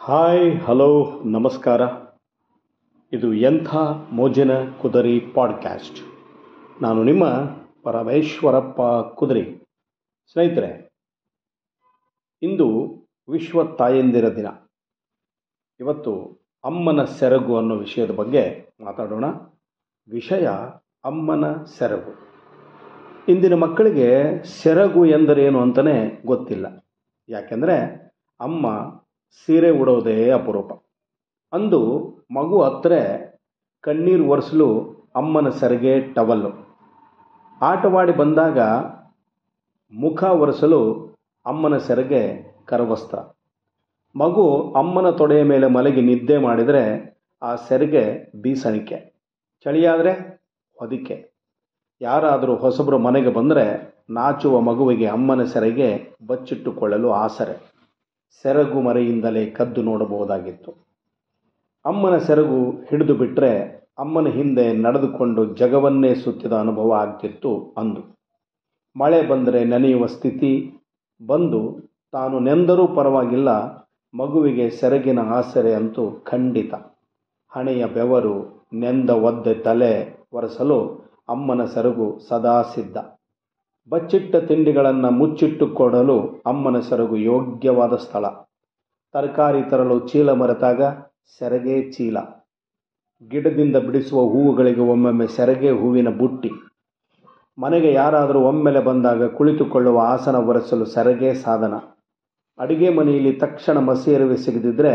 Hi, hello, ನಮಸ್ಕಾರ. ಇದು ಎಂಥ ಮೋಜಿನ ಕುದರಿ ಪಾಡ್ಕ್ಯಾಸ್ಟ್. ನಾನು ನಿಮ್ಮ ಪರಮೇಶ್ವರಪ್ಪ ಕುದರಿ. ಸ್ನೇಹಿತರೆ, ಇಂದು ವಿಶ್ವ ತಾಯಂದಿರ ದಿನ. ಇವತ್ತು ಅಮ್ಮನ ಸೆರಗು ಅನ್ನೋ ವಿಷಯದ ಬಗ್ಗೆ ಮಾತಾಡೋಣ. ವಿಷಯ ಅಮ್ಮನ ಸೆರಗು. ಇಂದಿನ ಮಕ್ಕಳಿಗೆ ಸೆರಗು ಎಂದರೇನು ಅಂತಲೇ ಗೊತ್ತಿಲ್ಲ. ಯಾಕೆಂದರೆ ಅಮ್ಮ ಸೀರೆ ಉಡೋದೇ ಅಪರೂಪ. ಅಂದು ಮಗು ಹತ್ರ ಕಣ್ಣೀರು ಒರೆಸಲು ಅಮ್ಮನ ಸೆರಗೆ ಟವಲ್ಲು. ಆಟವಾಡಿ ಬಂದಾಗ ಮುಖ ಒರೆಸಲು ಅಮ್ಮನ ಸೆರಗೆ ಕರವಸ್ತ್ರ ಮಗು ಅಮ್ಮನ ತೊಡೆಯ ಮೇಲೆ ಮಲಗಿ ನಿದ್ದೆ ಮಾಡಿದರೆ ಆ ಸೆರಗೆ ಬೀಸಣಿಕೆ. ಚಳಿಯಾದರೆ ಹೊದಿಕೆ. ಯಾರಾದರೂ ಹೊಸಬರು ಮನೆಗೆ ಬಂದರೆ ನಾಚುವ ಮಗುವಿಗೆ ಅಮ್ಮನ ಸೆರಗೆ ಬಚ್ಚಿಟ್ಟುಕೊಳ್ಳಲು ಆಸರೆ. ಸೆರಗು ಮರೆಯಿಂದಲೇ ಕದ್ದು ನೋಡಬಹುದಾಗಿತ್ತು. ಅಮ್ಮನ ಸೆರಗು ಹಿಡಿದು ಬಿಟ್ಟರೆ ಅಮ್ಮನ ಹಿಂದೆ ನಡೆದುಕೊಂಡು ಜಗವನ್ನೇ ಸುತ್ತಿದ ಅನುಭವ ಆಗ್ತಿತ್ತು ಅಂದು. ಮಳೆ ಬಂದರೆ ನೆನೆಯುವ ಸ್ಥಿತಿ ಬಂದು ತಾನು ನೆಂದರೂ ಪರವಾಗಿಲ್ಲ, ಮಗುವಿಗೆ ಸೆರಗಿನ ಆಸರೆ ಅಂತೂ ಖಂಡಿತ. ಹಣೆಯ ಬೆವರು ನೆಂದ ಒದ್ದೆ ತಲೆ ಒರೆಸಲು ಅಮ್ಮನ ಸೆರಗು ಸದಾ ಸಿದ್ಧ. ಬಚ್ಚಿಟ್ಟ ತಿಂಡಿಗಳನ್ನು ಮುಚ್ಚಿಟ್ಟು ಕೊಡಲು ಅಮ್ಮನ ಸೆರಗು ಯೋಗ್ಯವಾದ ಸ್ಥಳ. ತರಕಾರಿ ತರಲು ಚೀಲ ಮರೆತಾಗ ಸೆರಗೆ ಚೀಲ. ಗಿಡದಿಂದ ಬಿಡಿಸುವ ಹೂವುಗಳಿಗೆ ಒಮ್ಮೊಮ್ಮೆ ಸೆರಗೆ ಹೂವಿನ ಬುಟ್ಟಿ. ಮನೆಗೆ ಯಾರಾದರೂ ಒಮ್ಮೆಲೆ ಬಂದಾಗ ಕುಳಿತುಕೊಳ್ಳುವ ಆಸನ ಒರೆಸಲು ಸೆರಗೆ ಸಾಧನ. ಅಡಿಗೆ ಮನೆಯಲ್ಲಿ ತಕ್ಷಣ ಮಸಿ ಸಿಗದಿದ್ದರೆ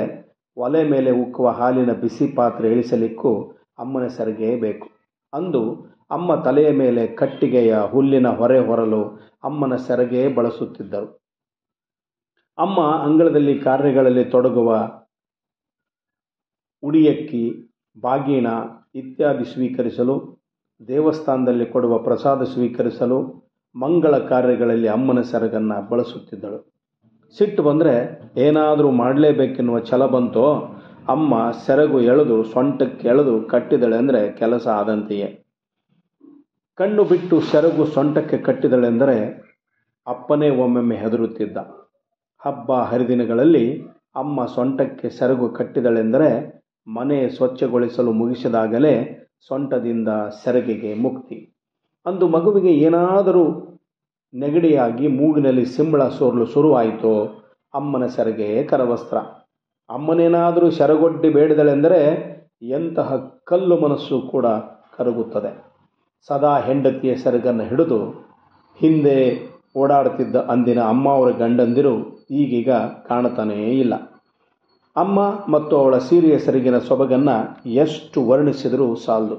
ಒಲೆ ಮೇಲೆ ಉಕ್ಕುವ ಹಾಲಿನ ಬಿಸಿ ಪಾತ್ರೆ ಇಳಿಸಲಿಕ್ಕೂ ಅಮ್ಮನ ಸೆರಗೆ ಬೇಕು. ಅಂದು ಅಮ್ಮ ತಲೆಯ ಮೇಲೆ ಕಟ್ಟಿಗೆಯ ಹುಲ್ಲಿನ ಹೊರೆ ಹೊರಲು ಅಮ್ಮನ ಸೆರಗೆ ಬಳಸುತ್ತಿದ್ದರು. ಅಮ್ಮ ಅಂಗಳದಲ್ಲಿ ಕಾರ್ಯಗಳಲ್ಲಿ ತೊಡಗುವ ಉಡಿಯಕ್ಕಿ, ಬಾಗಿನ ಇತ್ಯಾದಿ ಸ್ವೀಕರಿಸಲು, ದೇವಸ್ಥಾನದಲ್ಲಿ ಕೊಡುವ ಪ್ರಸಾದ ಸ್ವೀಕರಿಸಲು ಮಂಗಳ ಕಾರ್ಯಗಳಲ್ಲಿ ಅಮ್ಮನ ಸೆರಗನ್ನು ಬಳಸುತ್ತಿದ್ದಳು. ಸಿಟ್ಟು ಬಂದರೆ ಏನಾದರೂ ಮಾಡಲೇಬೇಕೆನ್ನುವ ಛಲ ಬಂತೋ ಅಮ್ಮ ಸೆರಗು ಎಳೆದು ಸೊಂಟಕ್ಕೆ ಎಳೆದು ಕಟ್ಟಿದಳೆ ಅಂದರೆ ಕೆಲಸ ಆದಂತೆಯೇ. ಕಣ್ಣು ಬಿಟ್ಟು ಸೆರಗು ಸೊಂಟಕ್ಕೆ ಕಟ್ಟಿದಳೆಂದರೆ ಅಪ್ಪನೇ ಒಮ್ಮೊಮ್ಮೆ ಹೆದರುತ್ತಿದ್ದ. ಹಬ್ಬ ಹರಿದಿನಗಳಲ್ಲಿ ಅಮ್ಮ ಸೊಂಟಕ್ಕೆ ಸೆರಗು ಕಟ್ಟಿದಳೆಂದರೆ ಮನೆ ಸ್ವಚ್ಛಗೊಳಿಸಲು ಮುಗಿಸಿದಾಗಲೇ ಸೊಂಟದಿಂದ ಸೆರಗಿಗೆ ಮುಕ್ತಿ. ಅಂದು ಮಗುವಿಗೆ ಏನಾದರೂ ನೆಗಡಿಯಾಗಿ ಮೂಗಿನಲ್ಲಿ ಸಿಂಬಳ ಸೋರಲು ಶುರುವಾಯಿತೋ ಅಮ್ಮನ ಸೆರಗೆ ಕರವಸ್ತ್ರ. ಅಮ್ಮನೇನಾದರೂ ಸೆರಗೊಡ್ಡಿ ಬೇಡಿದಳೆಂದರೆ ಎಂತಹ ಕಲ್ಲು ಮನಸ್ಸು ಕೂಡ ಕರಗುತ್ತದೆ. ಸದಾ ಹೆಂಡತಿಯ ಸೆರಗನ್ನು ಹಿಡಿದು ಹಿಂದೆ ಓಡಾಡುತ್ತಿದ್ದ ಅಂದಿನ ಅಮ್ಮ ಅವರ ಗಂಡಂದಿರು ಈಗೀಗ ಕಾಣತಾನೇ ಇಲ್ಲ. ಅಮ್ಮ ಮತ್ತು ಅವಳ ಸೀರೆಯ ಸೆರಗಿನ ಸೊಬಗನ್ನು ಎಷ್ಟು ವರ್ಣಿಸಿದರೂ ಸಾಲದು.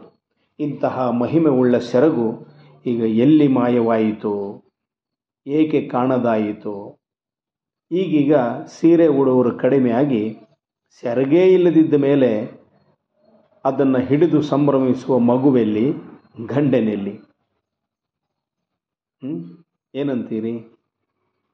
ಇಂತಹ ಮಹಿಮೆ ಉಳ್ಳ ಸೆರಗು ಈಗ ಎಲ್ಲಿ ಮಾಯವಾಯಿತು? ಏಕೆ ಕಾಣದಾಯಿತು? ಈಗೀಗ ಸೀರೆ ಉಡುವರು ಕಡಿಮೆಯಾಗಿ ಸೆರಗೇ ಇಲ್ಲದಿದ್ದ ಮೇಲೆ ಅದನ್ನು ಹಿಡಿದು ಸಂಭ್ರಮಿಸುವ ಮಗುವೆಲ್ಲಿ? ಗಂಡನೆಲ್ಲಿ? ಏನಂತೀರಿ?